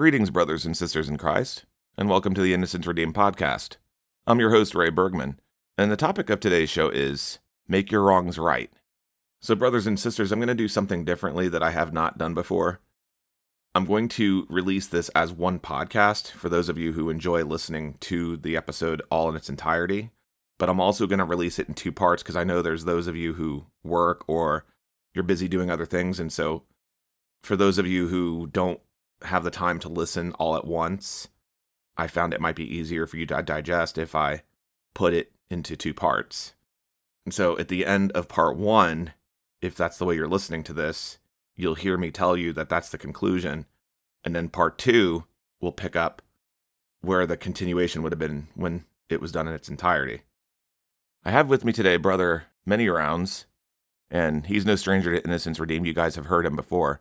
Greetings, brothers and sisters in Christ, and welcome to the Innocence Redeemed podcast. I'm your host, Ray Bergman, and the topic of today's show is Make Your Wrongs Right. So, brothers and sisters, I'm going to do something differently that I have not done before. I'm going to release this as one podcast for those of you who enjoy listening to the episode all in its entirety, but I'm also going to release it in two parts because I know there's those of you who work or you're busy doing other things. And so, for those of you who don't have the time to listen all at once, I found it might be easier for you to digest if I put it into two parts. And so at the end of part one, if that's the way you're listening to this, you'll hear me tell you that that's the conclusion. And then part two will pick up where the continuation would have been when it was done in its entirety. I have with me today brother Manyrounds, and he's no stranger to Innocence Redeemed. You guys have heard him before.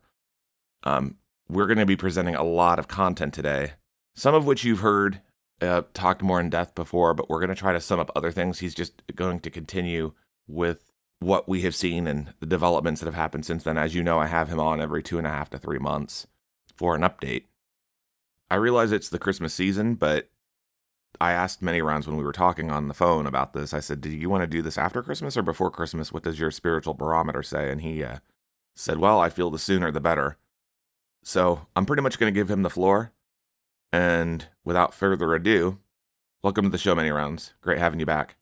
Um, we're going to be presenting a lot of content today, some of which you've heard uh, talked more in depth before, but we're going to try to sum up other things. He's just going to continue with what we have seen and the developments that have happened since then. As you know, I have him on every two and a half to three months for an update. I realize it's the Christmas season, but I asked Manyrounds when we were talking on the phone about this. I said, "Do you want to do this after Christmas or before Christmas? What does your spiritual barometer say?" And he uh, said, "Well, I feel the sooner the better." So I'm pretty much going to give him the floor. And without further ado, welcome to the show, Manyrounds. Great having you back.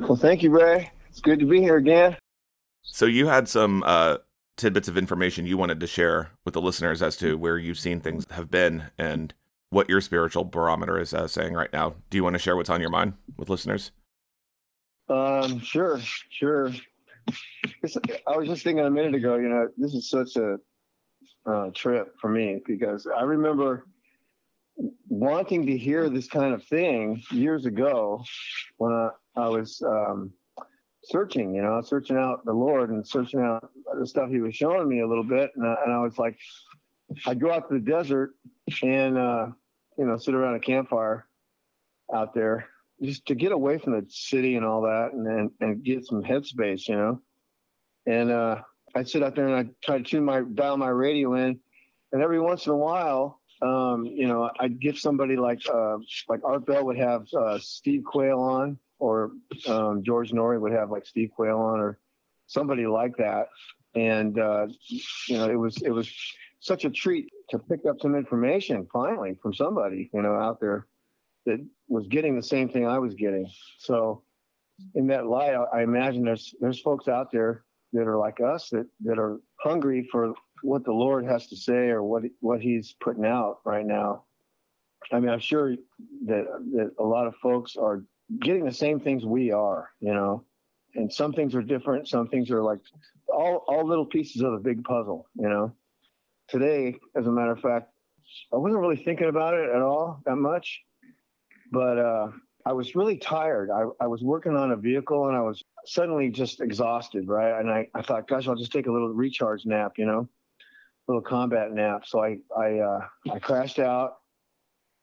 Well, thank you, Ray. It's good to be here again. So you had some uh, tidbits of information you wanted to share with the listeners as to where you've seen things have been and what your spiritual barometer is uh, saying right now. Do you want to share what's on your mind with listeners? Um, sure, sure. I was just thinking a minute ago. You know, this is such a uh, trip for me because I remember wanting to hear this kind of thing years ago when I, I was um, searching, you know, searching out the Lord and searching out the stuff He was showing me a little bit, and I, and I was like, I'd go out to the desert and uh, you know sit around a campfire out there just to get away from the city and all that, and and, and get some headspace, you know, and uh, I'd sit out there and I'd try to tune my dial my radio in, and every once in a while, um, you know, I'd get somebody like uh, like Art Bell would have uh, Steve Quayle on, or um, George Noory would have like Steve Quayle on, or somebody like that, and uh, you know, it was it was such a treat to pick up some information finally from somebody you know out there that was getting the same thing I was getting. So in that light, I imagine there's there's folks out there that are like us that that are hungry for what the Lord has to say or what what He's putting out right now. I mean, I'm sure that that a lot of folks are getting the same things we are, you know, and some things are different. Some things are like all all little pieces of a big puzzle, you know. Today, as a matter of fact, I wasn't really thinking about it at all that much, but uh, I was really tired. I, I was working on a vehicle and I was suddenly just exhausted, right? And I, I thought, gosh, I'll just take a little recharge nap, you know, a little combat nap. So I I uh, I crashed out,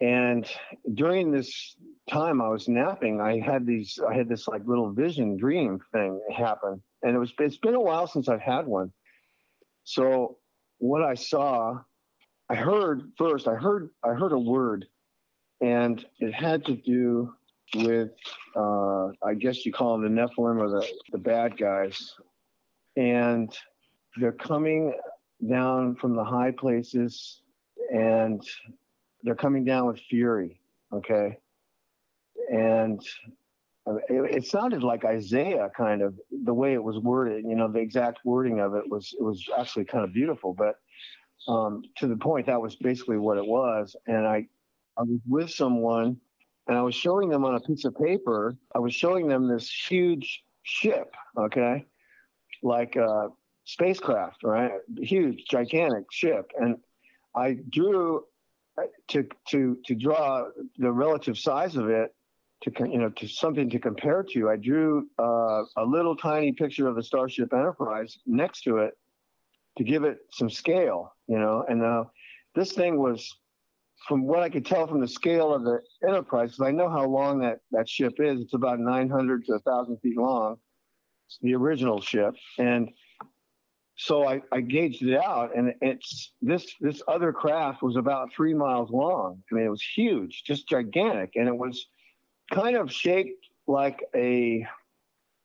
and during this time I was napping, I had these I had this like little vision dream thing happen, and it was it's been a while since I've had one. So what I saw, I heard first, I heard I heard a word, and it had to do with uh, I guess you call them the Nephilim or the, the bad guys. And they're coming down from the high places and they're coming down with fury. Okay. And it, it, sounded like Isaiah kind of the way it was worded, you know, the exact wording of it was, it was actually kind of beautiful, but um, to the point that was basically what it was. And I, I was with someone and I was showing them on a piece of paper. I was showing them this huge ship, okay, like a spacecraft, right? Huge, gigantic ship, and I drew to to to draw the relative size of it to you know to something to compare to. I drew uh, a little tiny picture of the Starship Enterprise next to it to give it some scale, you know. And uh, this thing was from what I could tell from the scale of the Enterprise, because I know how long that, that ship is, it's about 900 to 1,000 feet long. It's the original ship. And so I, I gauged it out, and it's this this other craft was about three miles long. I mean, it was huge, just gigantic, and it was kind of shaped like a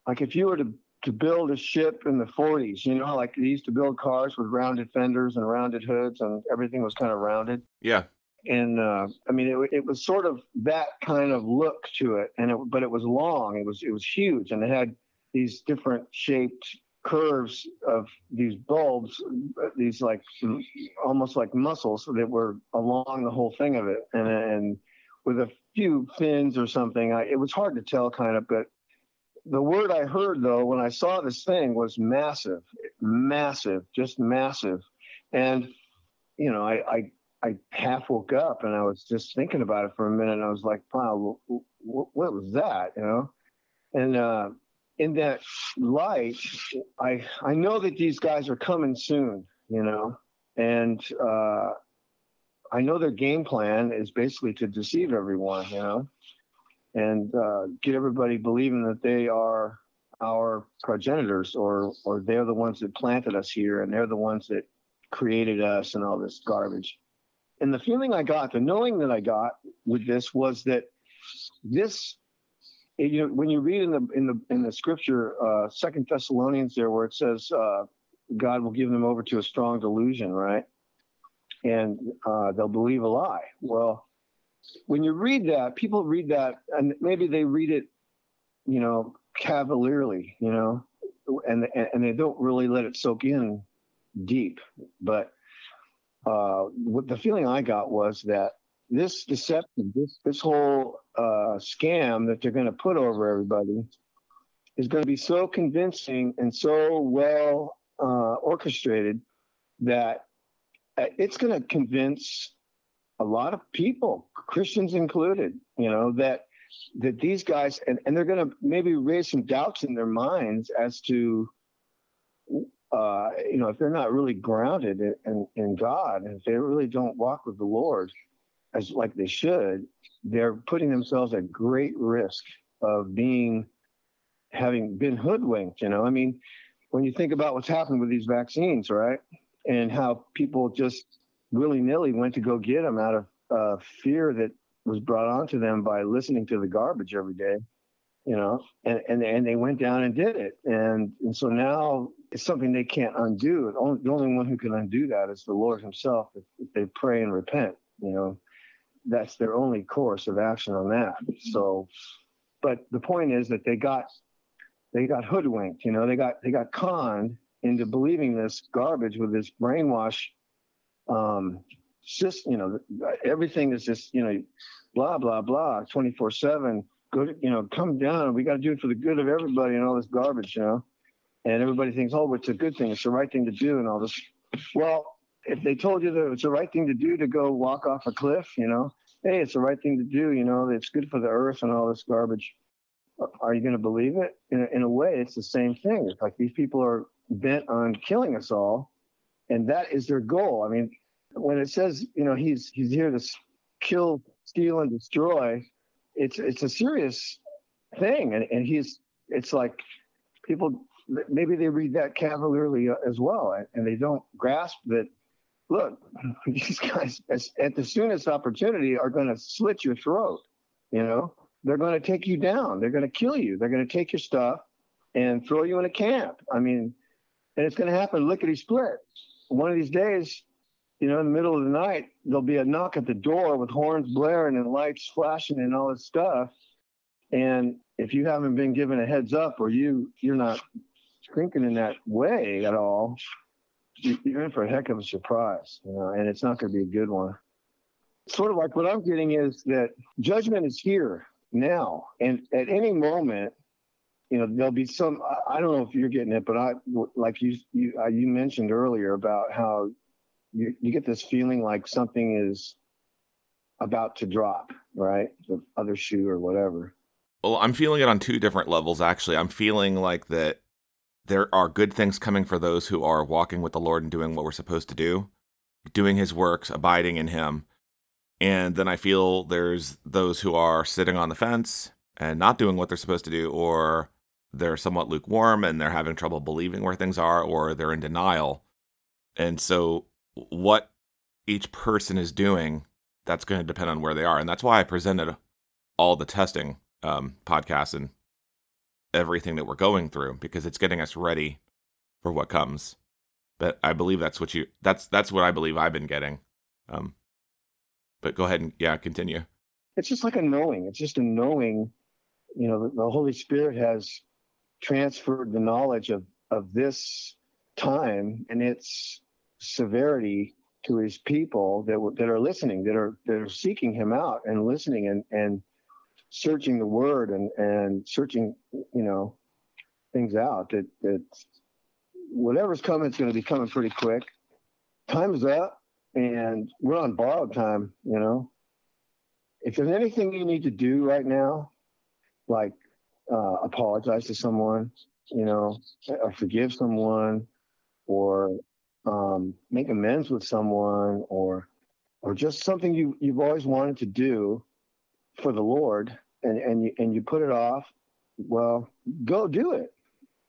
like if you were to to build a ship in the 40s, you know, like they used to build cars with rounded fenders and rounded hoods, and everything was kind of rounded. Yeah. And uh, I mean, it, it was sort of that kind of look to it, and it, but it was long. It was it was huge, and it had these different shaped curves of these bulbs, these like almost like muscles that were along the whole thing of it, and and with a few fins or something. I, it was hard to tell, kind of, but the word I heard though when I saw this thing was massive, massive, just massive, and you know, I I, I half woke up and I was just thinking about it for a minute, and I was like, "Wow, what, what was that?" You know, and. uh in that light, I I know that these guys are coming soon, you know, and uh, I know their game plan is basically to deceive everyone, you know, and uh, get everybody believing that they are our progenitors or or they're the ones that planted us here and they're the ones that created us and all this garbage. And the feeling I got, the knowing that I got with this was that this you know, when you read in the in the in the scripture, uh, Second Thessalonians, there where it says uh, God will give them over to a strong delusion, right? And uh, they'll believe a lie. Well, when you read that, people read that, and maybe they read it, you know, cavalierly, you know, and and they don't really let it soak in deep. But uh, the feeling I got was that this deception, this this whole uh, scam that they're going to put over everybody, is going to be so convincing and so well uh, orchestrated that uh, it's going to convince a lot of people, Christians included, you know, that that these guys and, and they're going to maybe raise some doubts in their minds as to uh, you know if they're not really grounded in, in, God if they really don't walk with the Lord as like they should, they're putting themselves at great risk of being having been hoodwinked. You know, I mean, when you think about what's happened with these vaccines, right, and how people just willy nilly went to go get them out of uh, fear that was brought onto them by listening to the garbage every day, you know, and, and, and they went down and did it. And, and so now it's something they can't undo. The only, the only one who can undo that is the Lord himself if, if they pray and repent, you know that's their only course of action on that. So, but the point is that they got they got hoodwinked. You know, they got they got conned into believing this garbage with this brainwash. Um, just you know, everything is just you know, blah blah blah, twenty four seven. Go to, you know, come down. We got to do it for the good of everybody and all this garbage, you know. And everybody thinks, oh, it's a good thing. It's the right thing to do and all this. Well, if they told you that it's the right thing to do to go walk off a cliff, you know, hey, it's the right thing to do, you know, it's good for the earth and all this garbage. Are you going to believe it? In a, in a way, it's the same thing. It's like these people are bent on killing us all, and that is their goal. I mean, when it says, you know, he's he's here to kill, steal, and destroy, it's it's a serious thing, and and he's it's like people maybe they read that cavalierly uh, as well, and they don't grasp that look, these guys at the soonest opportunity are going to slit your throat. You know, they're going to take you down. They're going to kill you. They're going to take your stuff and throw you in a camp. I mean, and it's going to happen lickety split. One of these days, you know, in the middle of the night, there'll be a knock at the door with horns blaring and lights flashing and all this stuff. And if you haven't been given a heads up or you you're not thinking in that way at all, you're in for a heck of a surprise, you know, and it's not going to be a good one. Sort of like what I'm getting is that judgment is here now, and at any moment, you know, there'll be some. I don't know if you're getting it, but I like you you uh, you mentioned earlier about how you you get this feeling like something is about to drop, right? The other shoe or whatever. Well, I'm feeling it on two different levels. Actually, I'm feeling like that there are good things coming for those who are walking with the Lord and doing what we're supposed to do, doing his works, abiding in him. And then I feel there's those who are sitting on the fence and not doing what they're supposed to do or they're somewhat lukewarm and they're having trouble believing where things are or they're in denial. And so what each person is doing, that's going to depend on where they are. And that's why I presented all the testing um, podcasts and everything that we're going through because it's getting us ready for what comes. But I believe that's what you that's that's what I believe I've been getting. Um, but go ahead and yeah, continue. It's just like a knowing. It's just a knowing. You know, the, the Holy Spirit has transferred the knowledge of of this time and its severity to his people that that are listening, that are that are seeking him out and listening and and searching the word and and searching you know things out that that whatever's coming is going to be coming pretty quick. Time is up and we're on borrowed time you know. If there's anything you need to do right now like uh, apologize to someone you know or forgive someone or um, make amends with someone or or just something you you've always wanted to do for the Lord and and you, and you put it off, well, go do it.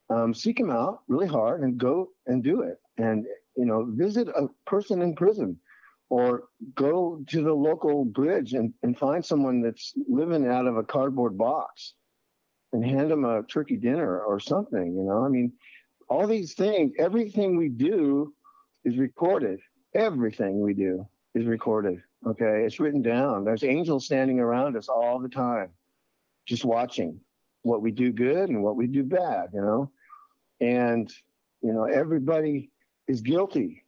Um, seek Him out really hard and go and do it. And you know, visit a person in prison, or go to the local bridge and, and find someone that's living out of a cardboard box, and hand them a turkey dinner or something. You know, I mean, all these things, everything we do is recorded. Everything we do is recorded. Okay, it's written down. There's angels standing around us all the time, just watching what we do good and what we do bad, you know. And you know, everybody is guilty,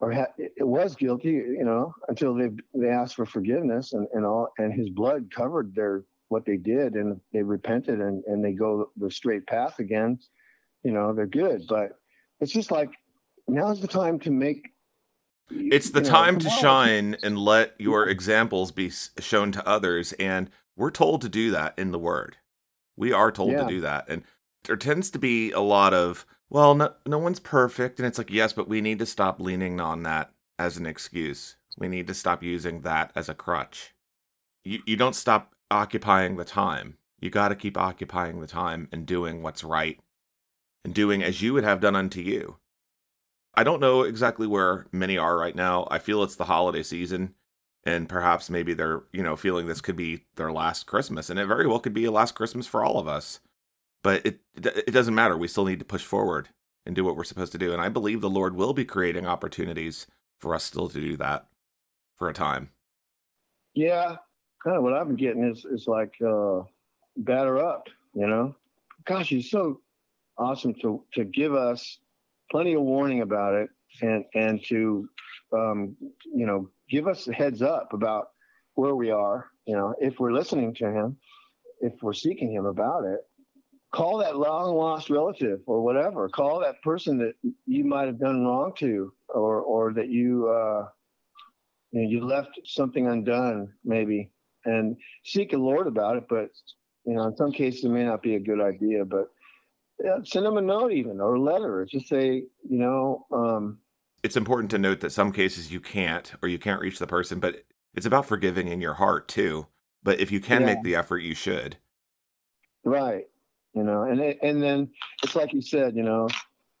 or ha- it was guilty, you know, until they they asked for forgiveness and and all, and His blood covered their what they did, and they repented and and they go the straight path again. You know, they're good, but it's just like now's the time to make it's the time to shine and let your examples be shown to others. And we're told to do that in the word. We are told yeah. to do that. And there tends to be a lot of, well, no, no one's perfect. And it's like, yes, but we need to stop leaning on that as an excuse. We need to stop using that as a crutch. You, you don't stop occupying the time. You got to keep occupying the time and doing what's right and doing as you would have done unto you. I don't know exactly where many are right now. I feel it's the holiday season and perhaps maybe they're, you know, feeling this could be their last Christmas and it very well could be a last Christmas for all of us. But it it doesn't matter. We still need to push forward and do what we're supposed to do and I believe the Lord will be creating opportunities for us still to do that for a time. Yeah, kind of what I've been getting is is like uh batter up, you know. Gosh, he's so awesome to to give us plenty of warning about it and and to um, you know give us a heads up about where we are you know if we're listening to him if we're seeking him about it call that long lost relative or whatever. Call that person that you might have done wrong to or or that you uh you, know, you left something undone maybe and seek the lord about it but you know in some cases it may not be a good idea but yeah, send them a note even or a letter. Just say, you know. Um, it's important to note that some cases you can't or you can't reach the person, but it's about forgiving in your heart too. But if you can yeah. make the effort, you should. Right. You know, and and then it's like you said, you know,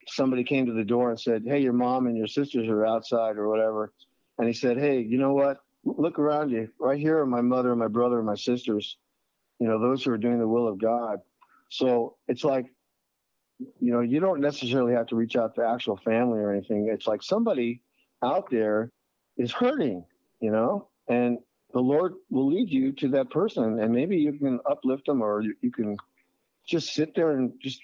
somebody came to the door and said, "Hey, your mom and your sisters are outside or whatever," and he said, "Hey, you know what? Look around you. Right here are my mother, and my brother, and my sisters. You know, those who are doing the will of God." So it's like you know, you don't necessarily have to reach out to actual family or anything. It's like somebody out there is hurting, you know, and the Lord will lead you to that person, and maybe you can uplift them, or you, you can just sit there and just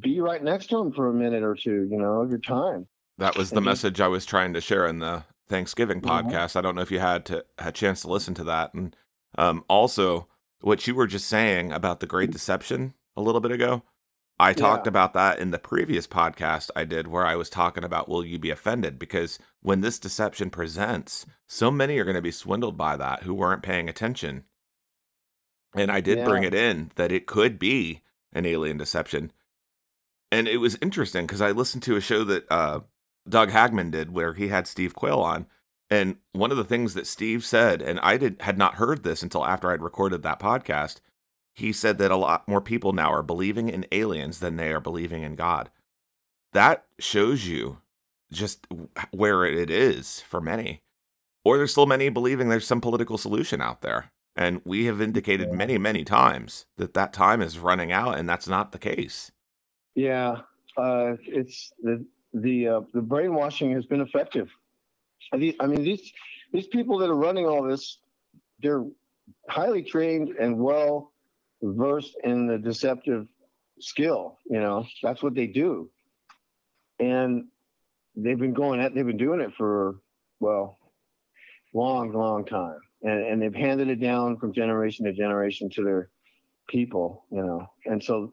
be right next to them for a minute or two, you know, of your time. That was the and message just, I was trying to share in the Thanksgiving mm-hmm. podcast. I don't know if you had to had a chance to listen to that, and um, also what you were just saying about the Great Deception a little bit ago. I talked yeah. about that in the previous podcast I did where I was talking about will you be offended because when this deception presents, so many are going to be swindled by that who weren't paying attention. And I did yeah. bring it in that it could be an alien deception. And it was interesting because I listened to a show that uh, Doug Hagmann did where he had Steve Quayle on. And one of the things that Steve said, and I did had not heard this until after I'd recorded that podcast, he said that a lot more people now are believing in aliens than they are believing in God. That shows you just where it is for many. Or there's still many believing there's some political solution out there. And we have indicated many, many times that that time is running out, and that's not the case. Yeah, uh, it's the the uh, the brainwashing has been effective. I mean, these these people that are running all this, they're highly trained and well versed in the deceptive skill. You know, that's what they do, and they've been going at they've been doing it for well, long, long time, and and they've handed it down from generation to generation to their people. You know, and so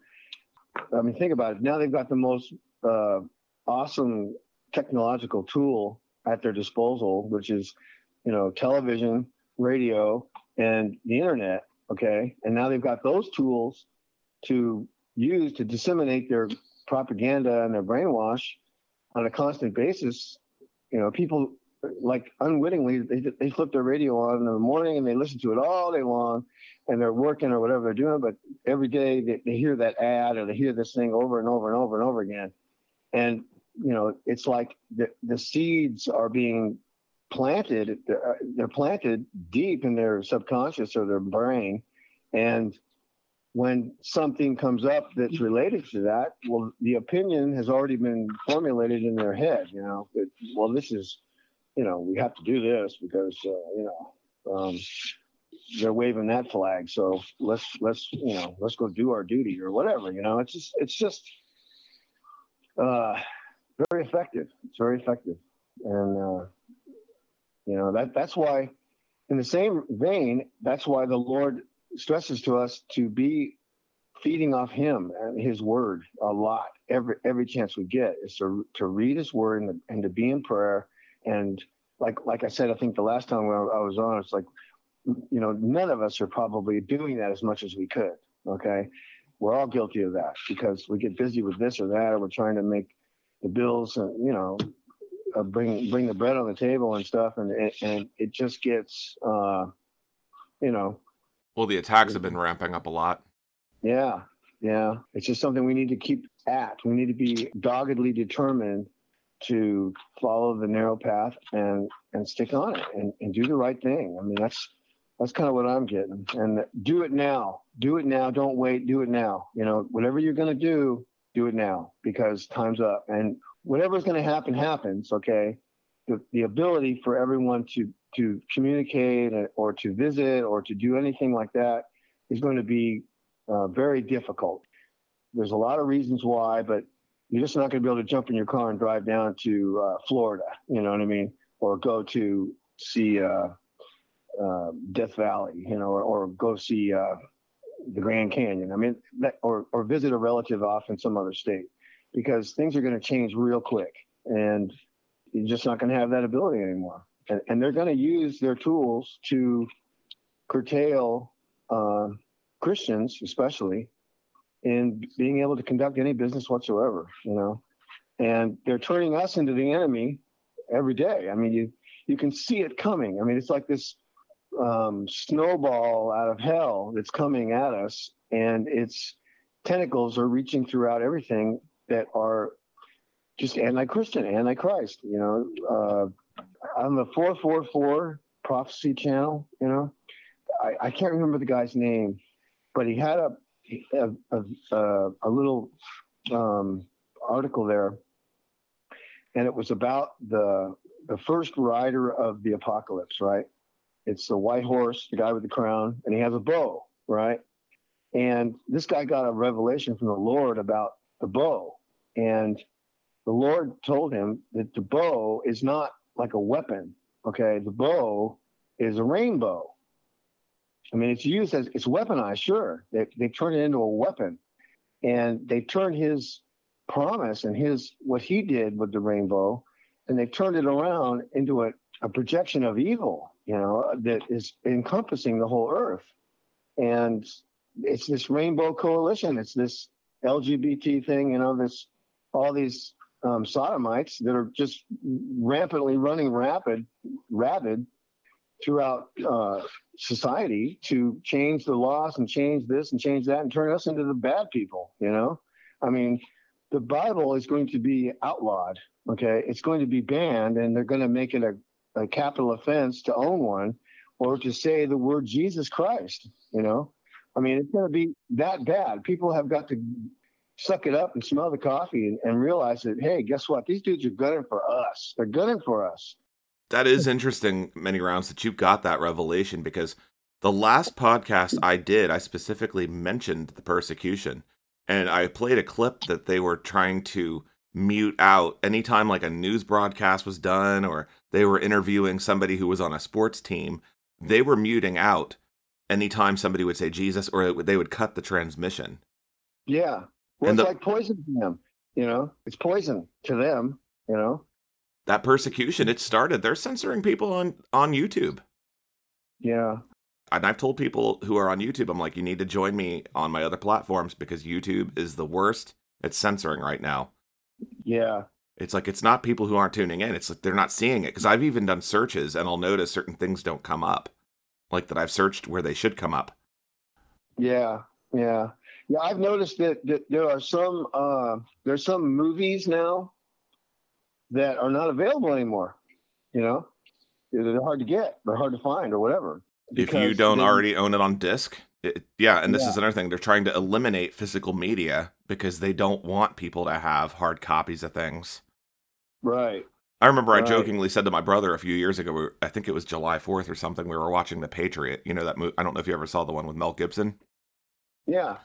I mean, think about it. Now they've got the most uh, awesome technological tool at their disposal, which is, you know, television, radio, and the internet. Okay, and now they've got those tools to use to disseminate their propaganda and their brainwash on a constant basis. You know, people like unwittingly they they flip their radio on in the morning and they listen to it all day long, and they're working or whatever they're doing. But every day they, they hear that ad or they hear this thing over and over and over and over again, and you know, it's like the, the seeds are being planted, they're, uh, planted deep in their subconscious or their brain. And when something comes up that's related to that, well, the opinion has already been formulated in their head, you know, that, well, this is, you know, we have to do this because, uh, you know, um, they're waving that flag. So let's, let's, you know, let's go do our duty or whatever, you know, it's just, it's just, uh, very effective. It's very effective, and uh, you know that that's why, in the same vein, that's why the Lord stresses to us to be feeding off Him and His Word a lot. Every every chance we get is to to read His Word and, and to be in prayer. And like like I said, I think the last time when I was on, it's like you know none of us are probably doing that as much as we could. Okay, we're all guilty of that because we get busy with this or that, or we're trying to make the bills, and you know, uh, bring bring the bread on the table and stuff, and and, and it just gets, uh, you know. Well, the attacks have been ramping up a lot. Yeah, yeah. It's just something we need to keep at. We need to be doggedly determined to follow the narrow path and and stick on it and, and do the right thing. I mean, that's that's kind of what I'm getting. And do it now. Do it now. Don't wait. Do it now. You know, whatever you're going to do, do it now because time's up. And whatever's going to happen happens. Okay, the, the ability for everyone to to communicate or to visit or to do anything like that is going to be uh, very difficult. There's a lot of reasons why, but you're just not going to be able to jump in your car and drive down to uh, Florida. You know what I mean? Or go to see uh, uh Death Valley, you know, or, or go see uh, the Grand Canyon. I mean, that, or or visit a relative off in some other state, because things are going to change real quick, and you're just not going to have that ability anymore. And, and they're going to use their tools to curtail uh, Christians, especially, in being able to conduct any business whatsoever. You know, and they're turning us into the enemy every day. I mean, you you can see it coming. I mean, it's like this um, snowball out of hell that's coming at us, and its tentacles are reaching throughout everything that are just anti-Christian, anti-Christ. You know, uh, on the four four four prophecy channel, you know, I, I, can't remember the guy's name, but he had a a, a, a little um, article there, and it was about the the first rider of the apocalypse, right? It's the white horse, the guy with the crown, and he has a bow, right? And this guy got a revelation from the Lord about the bow. And the Lord told him that the bow is not like a weapon. Okay. The bow is a rainbow. I mean, it's used as it's weaponized, sure. They, they turned it into a weapon. And they turned his promise and his what he did with the rainbow, and they turned it around into a, a projection of evil you know, that is encompassing the whole earth. And it's this rainbow coalition. It's this LGBT thing, you know, this all these um, sodomites that are just rampantly running rapid, rabid, throughout uh, society to change the laws and change this and change that and turn us into the bad people. You know, I mean, the Bible is going to be outlawed. Okay, it's going to be banned, and they're going to make it a, a capital offense to own one or to say the word Jesus Christ. You know, I mean, it's going to be that bad. People have got to suck it up and smell the coffee and, and realize that, hey, guess what? These dudes are gunning for us. They're gunning for us. That is interesting, Manyrounds, that you got that revelation because the last podcast I did, I specifically mentioned the persecution. And I played a clip that they were trying to mute out anytime like a news broadcast was done or they were interviewing somebody who was on a sports team, they were muting out anytime somebody would say Jesus or they would cut the transmission. Yeah. Well, and it's the, like poison to them, you know, it's poison to them, you know. That persecution, it started. They're censoring people on on YouTube. Yeah. And I've told people who are on YouTube, I'm like, you need to join me on my other platforms because YouTube is the worst at censoring right now. Yeah. It's like it's not people who aren't tuning in. It's like they're not seeing it because I've even done searches and I'll notice certain things don't come up, like that I've searched where they should come up. Yeah, yeah. Yeah, I've noticed that, that there are some uh, there's some movies now that are not available anymore. You know, they're hard to get, they're hard to find, or whatever. If you don't they, already own it on disc, it, yeah. And this yeah. is another thing; they're trying to eliminate physical media because they don't want people to have hard copies of things. Right. I remember right. I jokingly said to my brother a few years ago, I think it was July 4th or something, we were watching The Patriot. You know that movie? I don't know if you ever saw the one with Mel Gibson. Yeah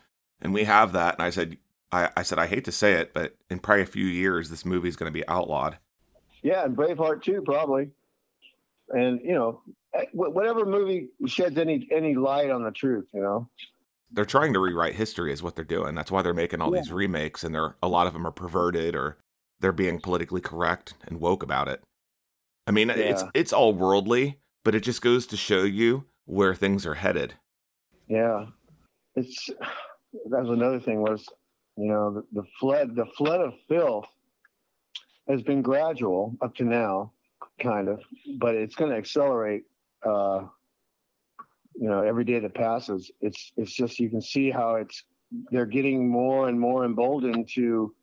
and we have that. And I said, I, I said, I hate to say it, but in probably a few years, this movie is going to be outlawed. Yeah, and Braveheart too, probably. And you know, eh, whatever movie sheds any any light on the truth, you know. They're trying to rewrite history, is what they're doing. That's why they're making all yeah. these remakes, and they're a lot of them are perverted or they're being politically correct and woke about it. I mean, yeah. it's it's all worldly, but it just goes to show you where things are headed. Yeah, it's that was another thing was, you know, the, the flood, the flood of filth has been gradual up to now, kind of, but it's going to accelerate. Uh, you know, every day that passes, it's it's just you can see how it's they're getting more and more emboldened to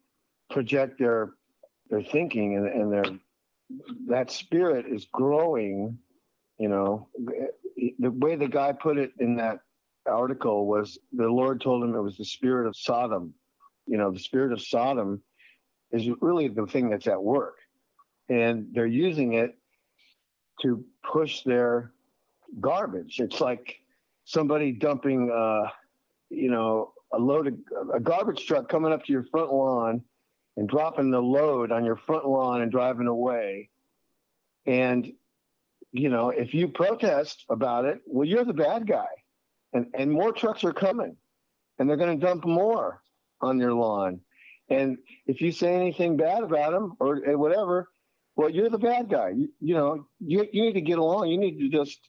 project their their thinking and, and their that spirit is growing. You know, the way the guy put it in that article was the Lord told him it was the spirit of Sodom. You know, the spirit of Sodom is really the thing that's at work. And they're using it to push their garbage. It's like somebody dumping, uh, you know, a load of a garbage truck coming up to your front lawn and dropping the load on your front lawn and driving away. And, you know, if you protest about it, well, you're the bad guy and and more trucks are coming, and they're going to dump more on your lawn. And if you say anything bad about them or whatever, well, you're the bad guy. You, you know, you you need to get along. You need to just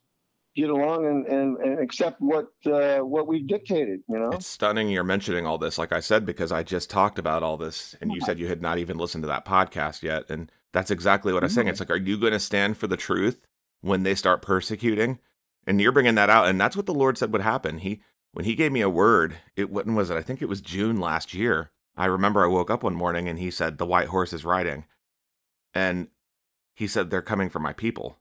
get along and, and, and accept what uh, what we've dictated. You know, it's stunning you're mentioning all this. Like I said, because I just talked about all this, and you said you had not even listened to that podcast yet, and that's exactly what I'm saying. It's like, are you going to stand for the truth when they start persecuting? And you're bringing that out, and that's what the Lord said would happen. He when He gave me a word, it when was it? I think it was June last year. I remember I woke up one morning and He said, "The white horse is riding," and He said, "They're coming for my people."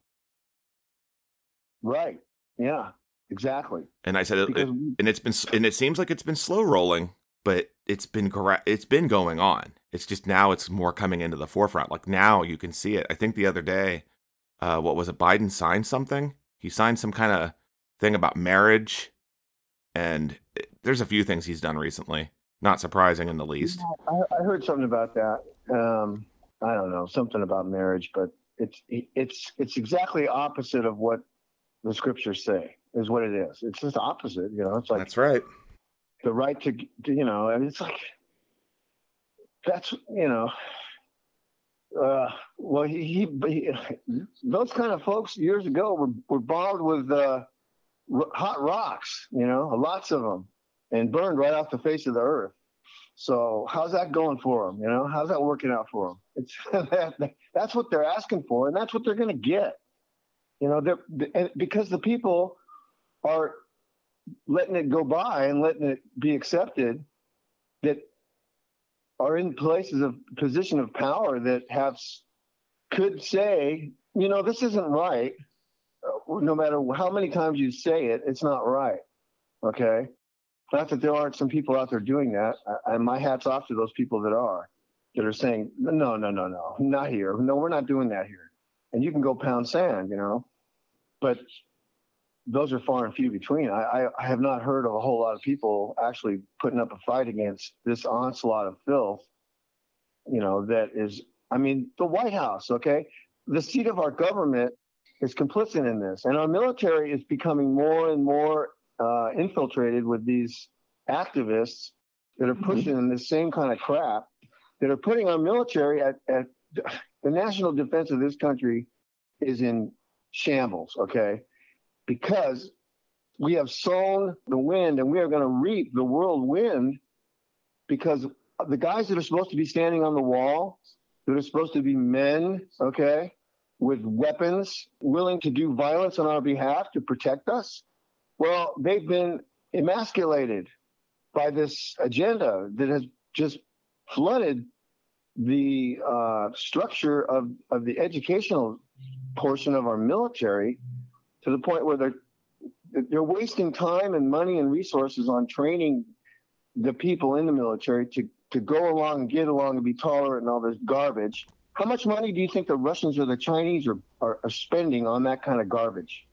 Right. Yeah. Exactly. And I said, it, it, and it's been, and it seems like it's been slow rolling, but it's been it's been going on. It's just now it's more coming into the forefront. Like now you can see it. I think the other day, uh, what was it? Biden signed something he signed some kind of thing about marriage, and there's a few things he's done recently. Not surprising in the least. I, I heard something about that. Um, I don't know something about marriage, but it's it's it's exactly opposite of what the scriptures say. Is what it is. It's just opposite. You know, it's like that's right. The right to, to you know, and it's like that's you know uh, well, he, he, he, those kind of folks years ago were, were bombed with uh, hot rocks, you know, lots of them, and burned right off the face of the earth. So how's that going for them? You know, how's that working out for them? It's that, that's what they're asking for, and that's what they're going to get. You know, they're, because the people are letting it go by and letting it be accepted that are in places of position of power that have could say, you know, this isn't right. Uh, no matter how many times you say it, it's not right. Okay. Not that there aren't some people out there doing that. And my hat's off to those people that are, that are saying, no, no, no, no, not here. No, we're not doing that here. And you can go pound sand, you know. But those are far and few between. I, I, have not heard of a whole lot of people actually putting up a fight against this onslaught of filth. You know, that is, I mean, the White House, okay? The seat of our government is complicit in this, and our military is becoming more and more uh, infiltrated with these activists that are mm-hmm. pushing mm-hmm. the same kind of crap, that are putting our military at, at the national defense of this country is in shambles, okay? Because we have sown the wind and we are going to reap the whirlwind because the guys that are supposed to be standing on the wall, that are supposed to be men, okay, with weapons, willing to do violence on our behalf to protect us, well, they've been emasculated by this agenda that has just flooded the uh, structure of, of the educational portion of our military to the point where they're they're wasting time and money and resources on training the people in the military to to go along and get along and be tolerant and all this garbage. How much money do you think the Russians or the Chinese are, are, are spending on that kind of garbage?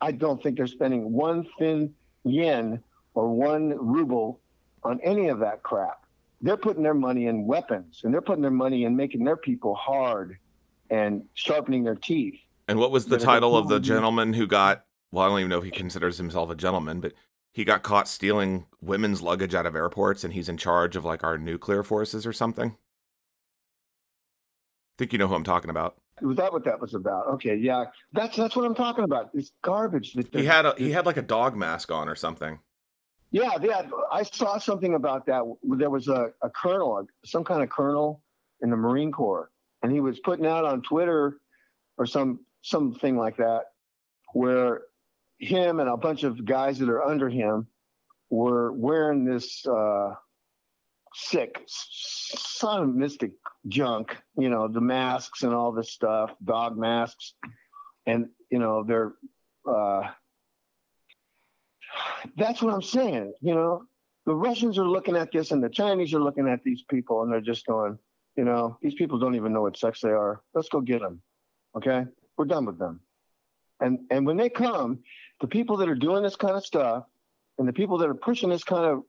I don't think they're spending one thin yen or one ruble on any of that crap. They're putting their money in weapons and they're putting their money in making their people hard and sharpening their teeth. And what was the title of the gentleman who got? Well, I don't even know if he considers himself a gentleman, but he got caught stealing women's luggage out of airports, and he's in charge of like our nuclear forces or something. I think you know who I'm talking about. Was that what that was about? Okay, yeah, that's that's what I'm talking about. This garbage. That, he had a, he had like a dog mask on or something. Yeah, yeah. I saw something about that. There was a, a colonel, some kind of colonel in the Marine Corps, and he was putting out on Twitter or some something like that, where him and a bunch of guys that are under him were wearing this uh, sick, sodomistic junk, you know, the masks and all this stuff, dog masks, and you know they're. Uh, that's what I'm saying. You know, the Russians are looking at this, and the Chinese are looking at these people, and they're just going, you know, these people don't even know what sex they are. Let's go get them. Okay. We're done with them. And and when they come, the people that are doing this kind of stuff and the people that are pushing this kind of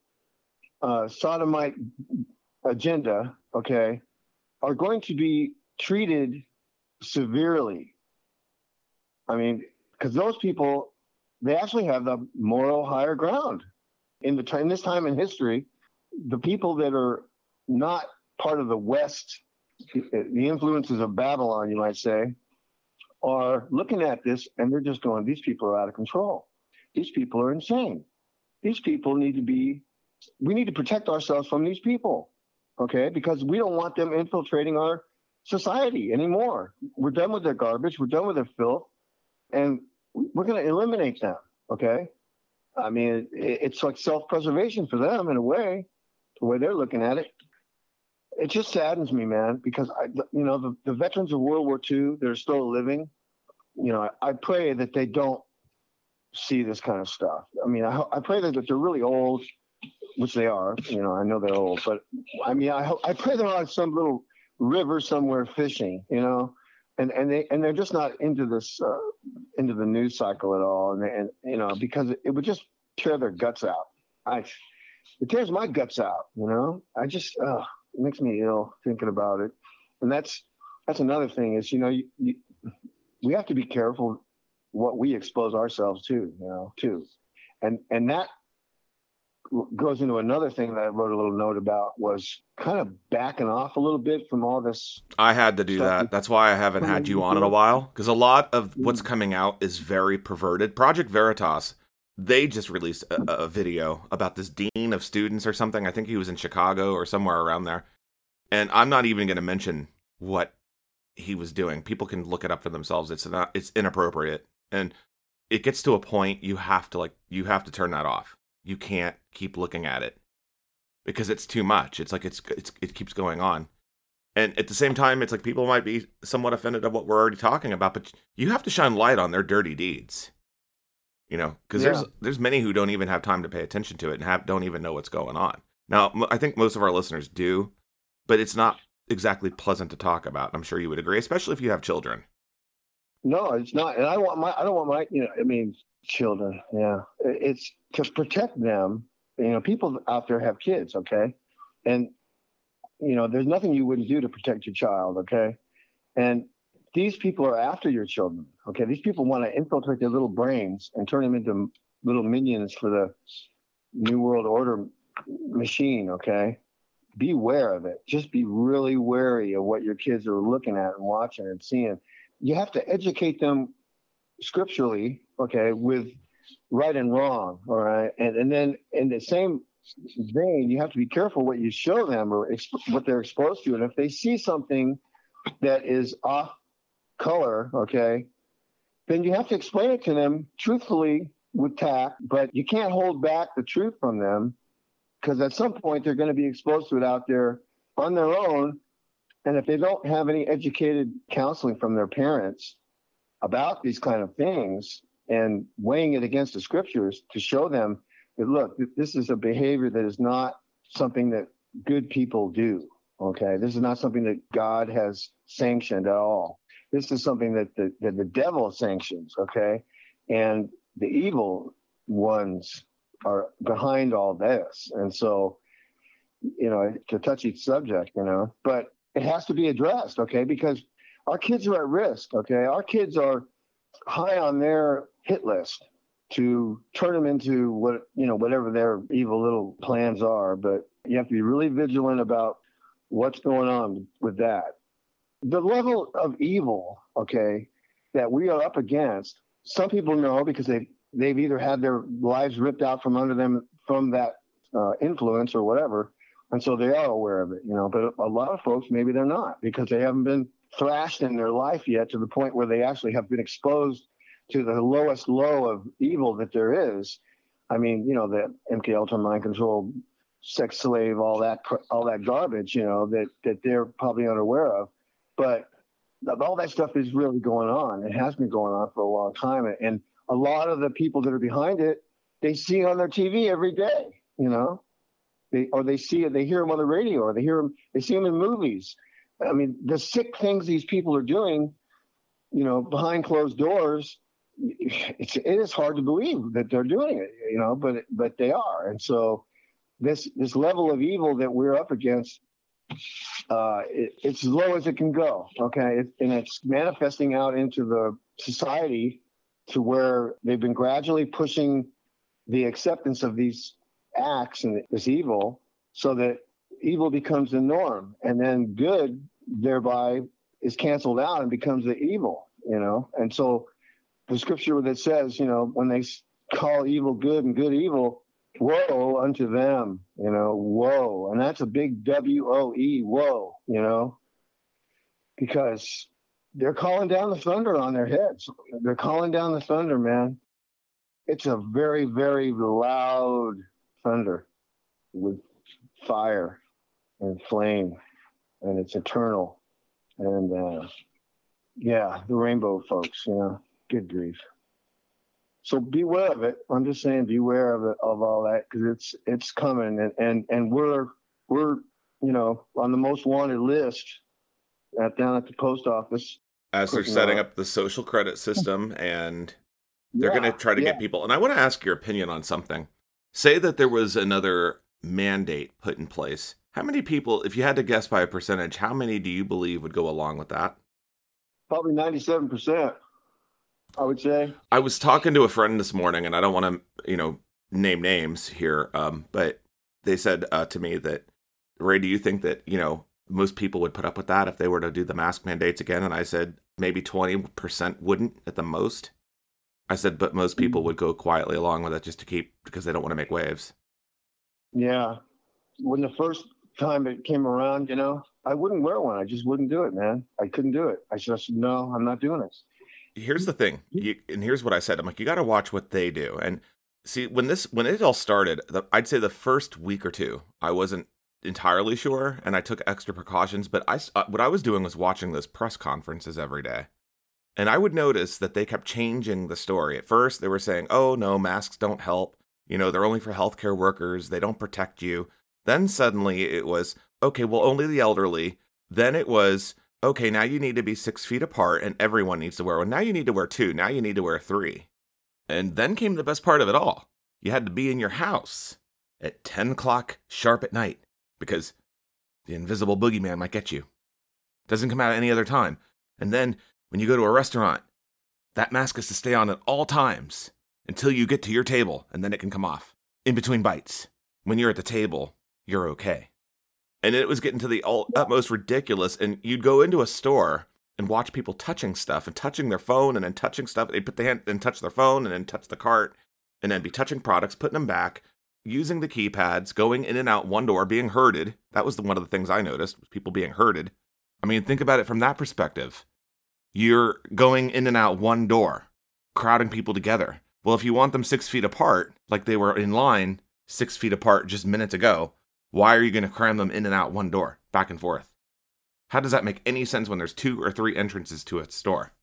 uh, sodomite agenda, okay, are going to be treated severely. I mean, because those people, they actually have the moral higher ground. In the in this time in history, the people that are not part of the West, the influences of Babylon, you might say, are looking at this and they're just going, these people are out of control. These people are insane. These people need to be, we need to protect ourselves from these people, okay? Because we don't want them infiltrating our society anymore. We're done with their garbage, we're done with their filth, and we're going to eliminate them, okay? I mean, it's like self preservation for them in a way, the way they're looking at it it just saddens me, man, because I, you know, the, the veterans of World War II, they're still living. You know, I, I pray that they don't see this kind of stuff. I mean, I, I pray that, that they're really old, which they are. You know, I know they're old, but I mean, I I pray they're on some little river somewhere fishing. You know, and and they and they're just not into this uh, into the news cycle at all. And and you know, because it, it would just tear their guts out. I it tears my guts out. You know, I just. Uh, it makes me ill thinking about it. And that's that's another thing is you know you, you, we have to be careful what we expose ourselves to, you know, too, and and that goes into another thing that I wrote a little note about was kind of backing off a little bit from all this. I had to do that. That's why I haven't had you on in a while because a lot of what's coming out is very perverted. Project Veritas, they just released a, a video about this dean of students or something. I think he was in Chicago or somewhere around there. And I'm not even going to mention what he was doing. People can look it up for themselves. It's not it's inappropriate. And it gets to a point you have to like you have to turn that off. You can't keep looking at it because it's too much. It's like it's, it's it keeps going on. And at the same time, it's like people might be somewhat offended of what we're already talking about, but you have to shine light on their dirty deeds. You know, because yeah. there's there's many who don't even have time to pay attention to it and have don't even know what's going on. Now, I think most of our listeners do, but it's not exactly pleasant to talk about. I'm sure you would agree, especially if you have children. No, it's not. And I want my I don't want my you know I mean children. Yeah, it's to protect them. You know, people out there have kids, okay, and you know there's nothing you wouldn't do to protect your child, okay, and these people are after your children, okay. These people want to infiltrate their little brains and turn them into little minions for the new world order machine, okay beware of it. Just be really wary of what your kids are looking at and watching and seeing. You have to educate them scripturally, okay, with right and wrong, all right, and and then in the same vein, you have to be careful what you show them or exp- what they're exposed to, and if they see something that is off color, okay, then you have to explain it to them truthfully with tact, but you can't hold back the truth from them because at some point they're going to be exposed to it out there on their own. And if they don't have any educated counseling from their parents about these kind of things and weighing it against the scriptures to show them that, look, this is a behavior that is not something that good people do. Okay. This is not something that God has sanctioned at all. This is something that the, that the devil sanctions. Okay. And the evil ones are behind all this. And so, you know, it's a touchy subject, you know, but it has to be addressed, okay? Because our kids are at risk, okay? Our kids are high on their hit list to turn them into what, you know, whatever their evil little plans are. But you have to be really vigilant about what's going on with that. The level of evil, okay, that we are up against, some people know because they they've either had their lives ripped out from under them from that uh, influence or whatever, and so they are aware of it, you know. But a lot of folks maybe they're not because they haven't been thrashed in their life yet to the point where they actually have been exposed to the lowest low of evil that there is. I mean, you know, the MK Ultra mind control, sex slave, all that, all that garbage, you know, that that they're probably unaware of. But all that stuff is really going on. It has been going on for a long time, and a lot of the people that are behind it, they see on their TV every day, you know, they, or they see it, they hear them on the radio, or they hear them, they see them in movies. I mean, the sick things these people are doing, you know, behind closed doors, it's, it is hard to believe that they're doing it, you know, but but they are, and so this this level of evil that we're up against, uh, it, it's as low as it can go. Okay, it, and it's manifesting out into the society to where they've been gradually pushing the acceptance of these acts and this evil so that evil becomes the norm and then good thereby is canceled out and becomes the evil you know and so the scripture that says you know when they call evil good and good evil woe unto them you know woe and that's a big w-o-e woe you know because they're calling down the thunder on their heads. They're calling down the thunder, man. It's a very, very loud thunder with fire and flame, and it's eternal. And uh, yeah, the rainbow folks, you know, good grief. So beware of it. I'm just saying, beware of it, of all that, because it's it's coming, and and and we're we're you know on the most wanted list at down at the post office. As they're setting up. the social credit system and they're yeah, going to try to yeah. get people and i want to ask your opinion on something. Say that there was another mandate put in place. How many people if you had to guess by a percentage how many do you believe would go along with that? Probably 97% i would say i was talking to a friend this morning and i don't want to you know name names here um, but they said uh, to me that ray do you think that you know most people would put up with that if they were to do the mask mandates again. And I said maybe 20% wouldn't at the most. I said, but most people would go quietly along with it just to keep because they don't want to make waves. Yeah. When the first time it came around, you know, I wouldn't wear one. I just wouldn't do it, man. I couldn't do it. I just no, I'm not doing this. Here's the thing, you, and here's what I said. I'm like, you got to watch what they do. And see, when this when it all started, the, I'd say the first week or two, I wasn't entirely sure, and I took extra precautions. But I uh, what I was doing was watching those press conferences every day. And I would notice that they kept changing the story. At first, they were saying, oh, no, masks don't help. You know, they're only for healthcare workers. They don't protect you. Then suddenly it was, okay, well, only the elderly. Then it was, okay, now you need to be six feet apart and everyone needs to wear one. Now you need to wear two. Now you need to wear three. And then came the best part of it all. You had to be in your house at 10 o'clock sharp at night because the invisible boogeyman might get you. Doesn't come out at any other time. And then when you go to a restaurant, that mask has to stay on at all times until you get to your table, and then it can come off in between bites. When you're at the table, you're okay. And it was getting to the utmost ridiculous. And you'd go into a store and watch people touching stuff and touching their phone and then touching stuff. They put the hand and touch their phone and then touch the cart and then be touching products, putting them back, using the keypads, going in and out one door, being herded. That was the, one of the things I noticed, was people being herded. I mean, think about it from that perspective. You're going in and out one door, crowding people together. Well, if you want them six feet apart, like they were in line six feet apart just minutes ago, why are you going to cram them in and out one door, back and forth? How does that make any sense when there's two or three entrances to a store?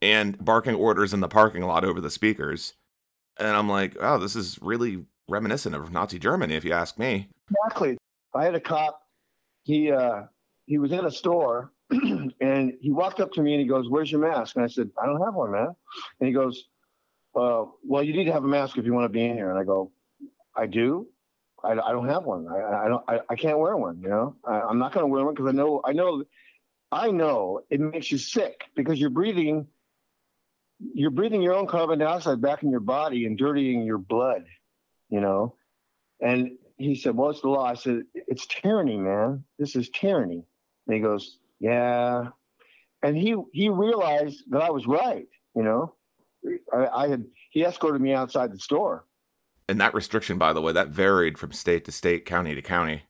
And barking orders in the parking lot over the speakers. And I'm like, oh, this is really reminiscent of Nazi Germany, if you ask me. Exactly. I had a cop. He uh, he was in a store, and he walked up to me and he goes, "Where's your mask?" And I said, "I don't have one, man." And he goes, uh, "Well, you need to have a mask if you want to be in here." And I go, "I do." I, I don't have one. I, I don't. I, I can't wear one. You know, I, am not going to wear one because I know. I know. I know it makes you sick because you're breathing. You're breathing your own carbon dioxide back in your body and dirtying your blood. You know, and he said, "Well, it's the law." I said, "It's tyranny, man. This is tyranny." And he goes, "Yeah," and he he realized that I was right. You know, I, I had he escorted me outside the store and that restriction, by the way, that varied from state to state, county to county.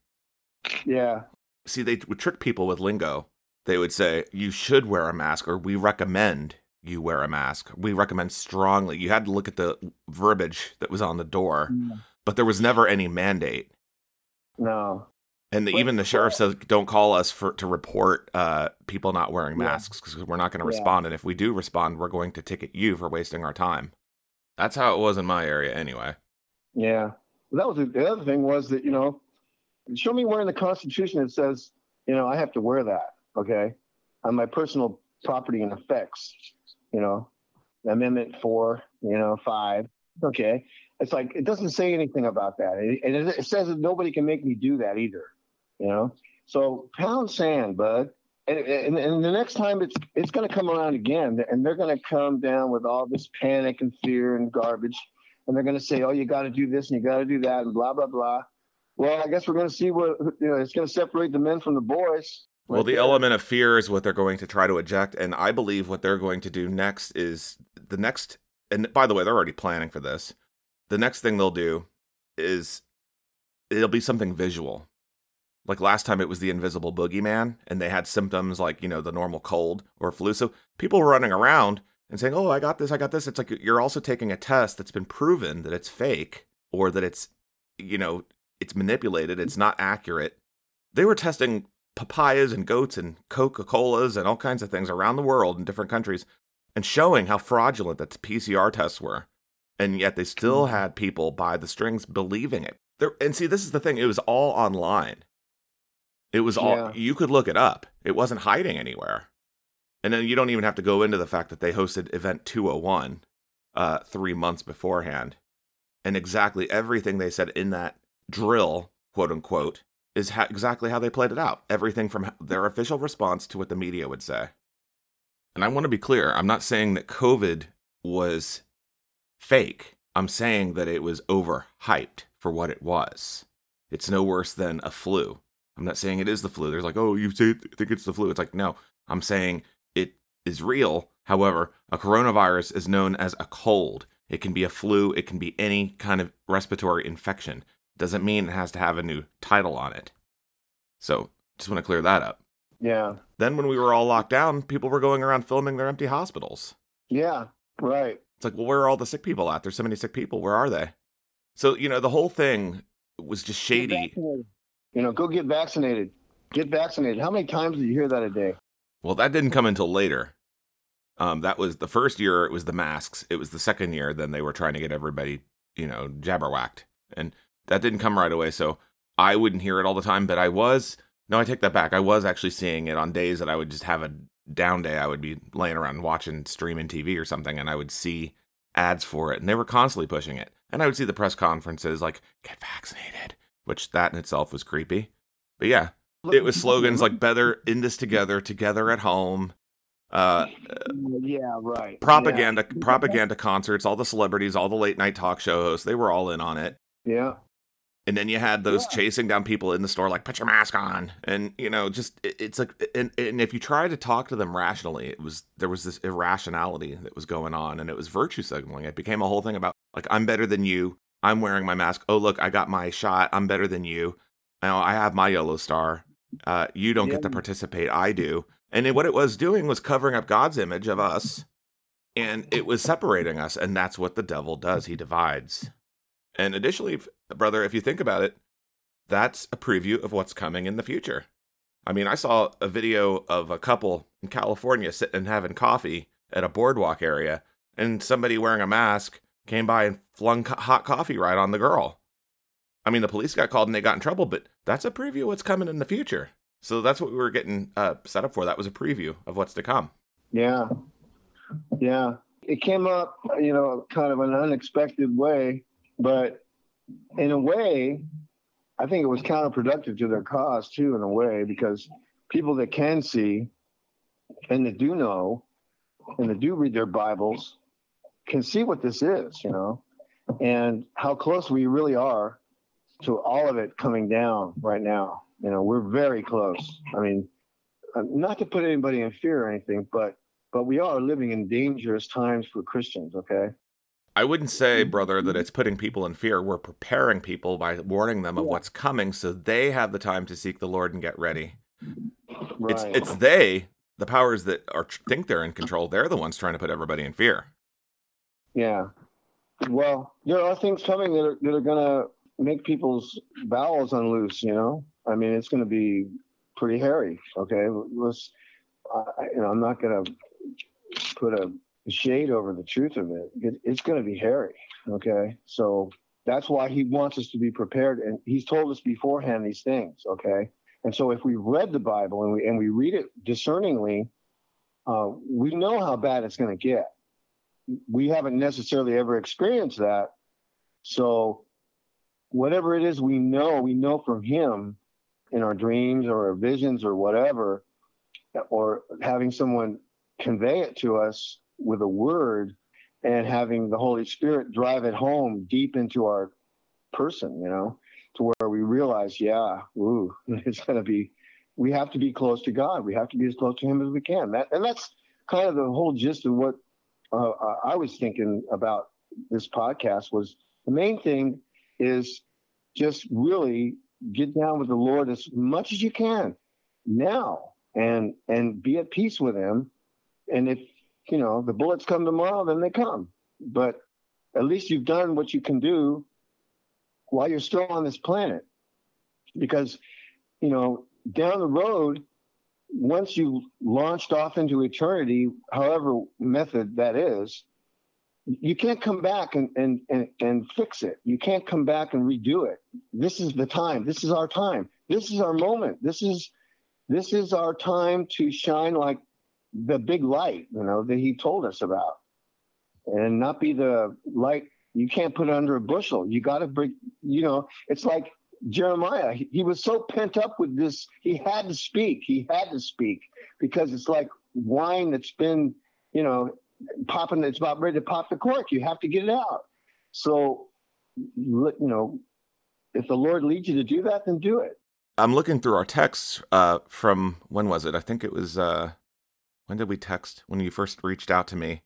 Yeah. See, they would trick people with lingo. They would say, you should wear a mask, or we recommend you wear a mask. We recommend strongly. You had to look at the verbiage that was on the door, mm. but there was never any mandate. No. And the, even the sheriff says, "Don't call us for to report uh, people not wearing masks because we're not going to respond. Yeah. And if we do respond, we're going to ticket you for wasting our time." That's how it was in my area, anyway. Yeah. That was the, the other thing was that, you know, show me where in the Constitution it says, you know, I have to wear that, okay, on my personal property and effects, you know, Amendment four, you know, five, okay. It's like it doesn't say anything about that, and it, it says that nobody can make me do that either, you know. So pound sand, bud. And, and, and, the next time it's it's going to come around again, and they're going to come down with all this panic and fear and garbage and they're going to say, "Oh, you got to do this and you got to do that," and blah blah blah. Well, I guess we're going to see what you know. It's going to separate the men from the boys. Well, the element of fear is what they're going to try to eject, and I believe what they're going to do next is the next. And by the way, they're already planning for this. The next thing they'll do is it'll be something visual. Like last time, it was the invisible boogeyman, and they had symptoms like you know the normal cold or flu. So people were running around and saying, "Oh, I got this, I got this." It's like you're also taking a test that's been proven that it's fake or that it's, you know, it's manipulated, it's not accurate. They were testing papayas and goats and Coca-Colas and all kinds of things around the world in different countries and showing how fraudulent that PCR tests were. And yet they still mm-hmm. had people by the strings believing it. There, and see, this is the thing, it was all online. It was all yeah. you could look it up. It wasn't hiding anywhere. And then you don't even have to go into the fact that they hosted Event 201 uh, three months beforehand. And exactly everything they said in that drill, quote unquote, is ha- exactly how they played it out. Everything from their official response to what the media would say. And I want to be clear I'm not saying that COVID was fake. I'm saying that it was overhyped for what it was. It's no worse than a flu. I'm not saying it is the flu. There's like, oh, you think it's the flu. It's like, no, I'm saying is real. However, a coronavirus is known as a cold. It can be a flu, it can be any kind of respiratory infection. Doesn't mean it has to have a new title on it. So, Just want to clear that up. Yeah. Then when we were all locked down, people were going around filming their empty hospitals. Yeah. Right. It's like, well, where are all the sick people at? There's so many sick people. Where are they? So, you know, the whole thing was just shady. You know, go get vaccinated. Get vaccinated. How many times do you hear that a day? Well, that didn't come until later. Um, that was the first year, it was the masks. It was the second year, then they were trying to get everybody, you know, jabberwhacked. And that didn't come right away. So I wouldn't hear it all the time, but I was, no, I take that back. I was actually seeing it on days that I would just have a down day. I would be laying around watching streaming TV or something, and I would see ads for it, and they were constantly pushing it. And I would see the press conferences like, get vaccinated, which that in itself was creepy. But yeah, it was slogans like better in this together, together at home. Uh, yeah, right. Propaganda, yeah. propaganda concerts, all the celebrities, all the late night talk show hosts, they were all in on it. Yeah. And then you had those yeah. chasing down people in the store, like, put your mask on. And, you know, just, it, it's like, and, and if you try to talk to them rationally, it was, there was this irrationality that was going on and it was virtue signaling. It became a whole thing about, like, I'm better than you. I'm wearing my mask. Oh, look, I got my shot. I'm better than you. Now I have my yellow star. Uh, you don't yeah. get to participate. I do. And what it was doing was covering up God's image of us, and it was separating us. And that's what the devil does. He divides. And additionally, brother, if you think about it, that's a preview of what's coming in the future. I mean, I saw a video of a couple in California sitting and having coffee at a boardwalk area, and somebody wearing a mask came by and flung hot coffee right on the girl. I mean, the police got called and they got in trouble, but that's a preview of what's coming in the future. So that's what we were getting uh, set up for. That was a preview of what's to come. Yeah. Yeah. It came up, you know, kind of an unexpected way, but in a way, I think it was counterproductive to their cause too, in a way, because people that can see and that do know and that do read their Bibles can see what this is, you know, and how close we really are to all of it coming down right now. You know, we're very close. I mean, uh, not to put anybody in fear or anything, but but we are living in dangerous times for Christians. Okay. I wouldn't say, brother, that it's putting people in fear. We're preparing people by warning them of what's coming, so they have the time to seek the Lord and get ready. Right. It's it's they, the powers that are think they're in control. They're the ones trying to put everybody in fear. Yeah. Well, there are things coming that are, that are going to make people's bowels unloose. You know, I mean, it's going to be pretty hairy. Okay, let's. Uh, you know, I'm not going to put a shade over the truth of it. it it's going to be hairy. Okay, so that's why he wants us to be prepared, and he's told us beforehand these things. Okay, and so if we read the Bible and we and we read it discerningly, uh, we know how bad it's going to get. We haven't necessarily ever experienced that, so whatever it is we know, we know from Him in our dreams or our visions or whatever, or having someone convey it to us with a word and having the Holy Spirit drive it home deep into our person, you know, to where we realize, yeah, ooh, it's going to be, we have to be close to God. We have to be as close to Him as we can. That, and that's kind of the whole gist of what uh, I was thinking about this podcast was the main thing is just really get down with the Lord as much as you can now and and be at peace with him. And if you know the bullets come tomorrow, then they come. But at least you've done what you can do while you're still on this planet. Because, you know, down the road, once you launched off into eternity, however method that is, you can't come back and, and, and, and fix it. You can't come back and redo it. This is the time. This is our time. This is our moment. This is this is our time to shine like the big light, you know, that he told us about. And not be the light you can't put under a bushel. You got to bring, you know, it's like Jeremiah. He, he was so pent up with this, he had to speak. He had to speak because it's like wine that's been, you know, popping, it's about ready to pop the cork. You have to get it out. So, you know, if the Lord leads you to do that, then do it. I'm looking through our texts uh, from when was it? I think it was uh, when did we text? When you first reached out to me, it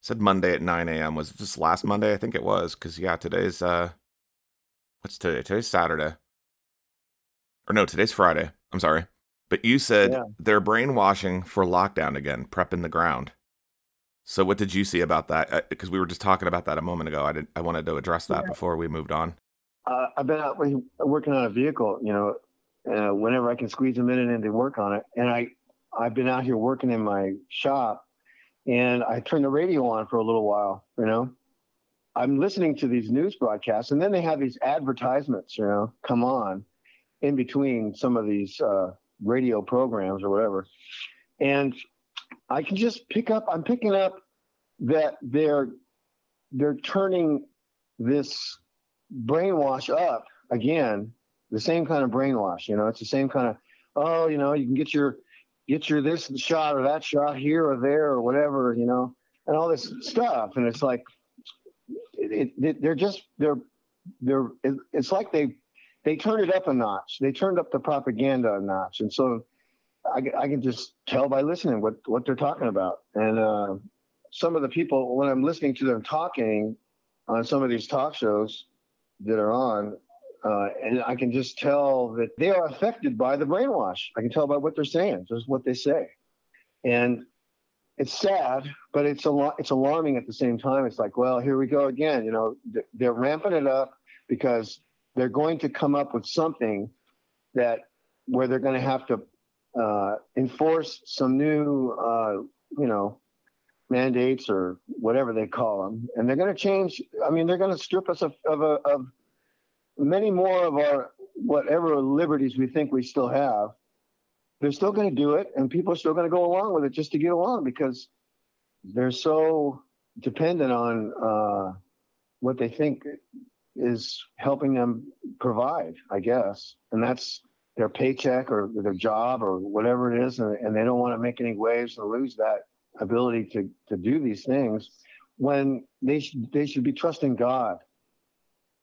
said Monday at 9 a.m. Was it just last Monday? I think it was because yeah, today's uh, what's today? Today's Saturday, or no, today's Friday. I'm sorry. But you said Yeah. they're brainwashing for lockdown again, prepping the ground. So what did you see about that? Because we were just talking about that a moment ago. I did, I wanted to address that Yeah. before we moved on. uh, I've been out working on a vehicle, you know, uh, whenever I can squeeze a minute in to work on it. And I, I've been out here working in my shop and I turned the radio on for a little while, you know. I'm listening to these news broadcasts and then they have these advertisements, you know, come on in between some of these uh, radio programs or whatever. And I can just pick up, I'm picking up that they're, they're turning this brainwash up again the same kind of brainwash you know it's the same kind of oh you know you can get your get your this shot or that shot here or there or whatever you know and all this stuff. And it's like it, it, they're just they're they're it, it's like they they turned it up a notch. They turned up the propaganda a notch. And so i, I can just tell by listening what what they're talking about and uh, some of the people when i'm listening to them talking on some of these talk shows that are on, uh, and I can just tell that they are affected by the brainwash. I can tell by what they're saying, just what they say, and it's sad, but it's a lot. It's alarming at the same time. It's like, well, here we go again. You know, th- they're ramping it up because they're going to come up with something that where they're going to have to uh, enforce some new, uh, you know, mandates or whatever they call them, and they're going to change. I mean, they're going to strip us of of, a, of many more of our whatever liberties we think we still have. They're still going to do it, and people are still going to go along with it just to get along because they're so dependent on uh, what they think is helping them provide, I guess, and that's their paycheck or their job or whatever it is, and, and they don't want to make any waves and lose that ability to to do these things when they should they should be trusting God.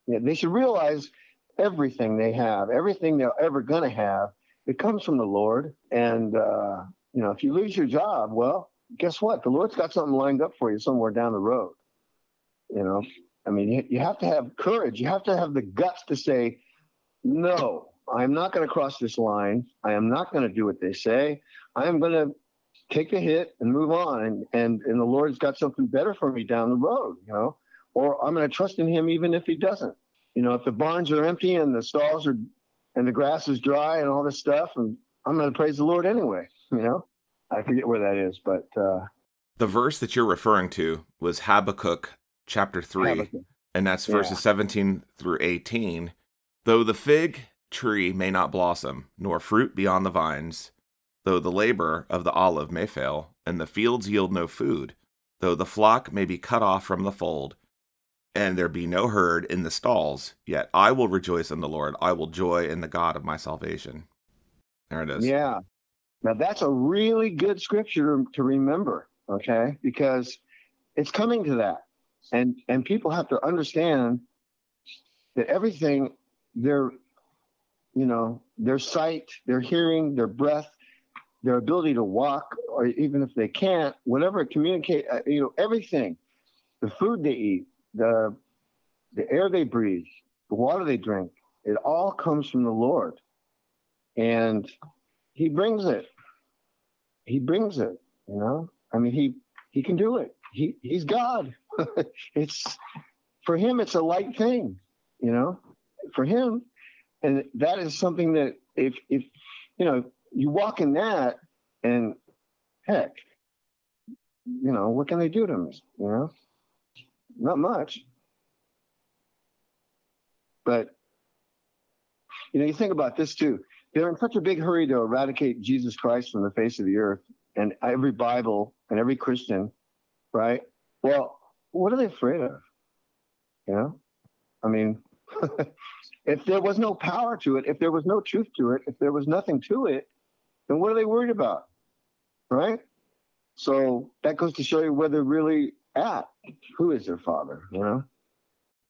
Yeah, they should realize everything they have, everything they're ever gonna have, it comes from the Lord. And uh, you know, if you lose your job, well, guess what? The Lord's got something lined up for you somewhere down the road. You know, I mean, you, you have to have courage. You have to have the guts to say, no, I'm not going to cross this line. I am not going to do what they say. I am going to take the hit and move on. And, and, and the Lord's got something better for me down the road, you know, or I'm going to trust in him even if he doesn't. You know, if the barns are empty and the stalls are, and the grass is dry and all this stuff, and I'm going to praise the Lord anyway, you know. I forget where that is, but uh, The verse that you're referring to was Habakkuk chapter 3, Habakkuk. and that's Yeah. verses 17 through 18. Though the fig tree may not blossom, nor fruit be on the vines, though the labor of the olive may fail, and the fields yield no food, though the flock may be cut off from the fold, and there be no herd in the stalls, yet I will rejoice in the Lord. I will joy in the God of my salvation. There it is. Yeah. Now that's a really good scripture to remember, okay? Because it's coming to that. And and people have to understand that everything their you know, their sight, their hearing, their breath, their ability to walk or even if they can't, whatever communicate, uh, you know, everything. The food they eat, the the air they breathe, the water they drink, it all comes from the Lord. And he brings it. He brings it, you know? I mean, he he can do it. He he's God. it's for him it's a light thing, you know? For him and that is something that if if you know, you walk in that and heck, you know, what can they do to me, you know? Not much. But you know, you think about this too they're in such a big hurry to eradicate Jesus Christ from the face of the earth and every Bible and every Christian, right? Well, what are they afraid of? You know? I mean, if there was no power to it, if there was no truth to it, if there was nothing to it, then what are they worried about? Right? So that goes to show you where they're really at. Who is their father? You know?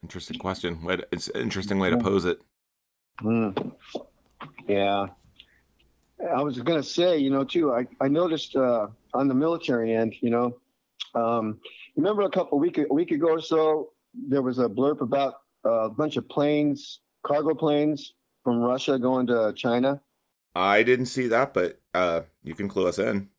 Interesting question. It's an interesting way to pose it. Mm. Yeah. I was going to say, you know, too, I, I noticed uh, on the military end, you know, um, remember a couple week a week ago or so, there was a blurb about a bunch of planes, cargo planes from Russia going to China. I didn't see that, but uh, you can clue us in.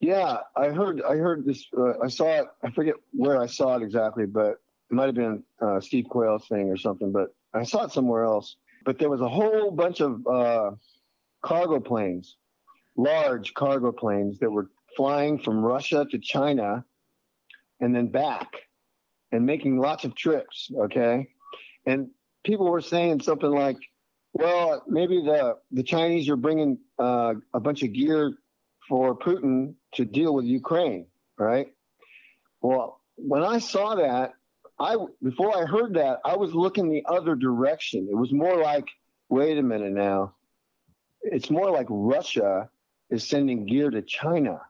Yeah, I heard. I heard this. Uh, I saw it. I forget where I saw it exactly, but it might have been uh, Steve Quayle's thing or something. But I saw it somewhere else. But there was a whole bunch of uh, cargo planes, large cargo planes that were flying from Russia to China, and then back, and making lots of trips. Okay, and people were saying something like, "Well, maybe the the Chinese are bringing uh, a bunch of gear for Putin to deal with Ukraine, right?" Well, when I saw that, I before I heard that, I was looking the other direction. It was more like, "Wait a minute now." It's more like Russia is sending gear to China.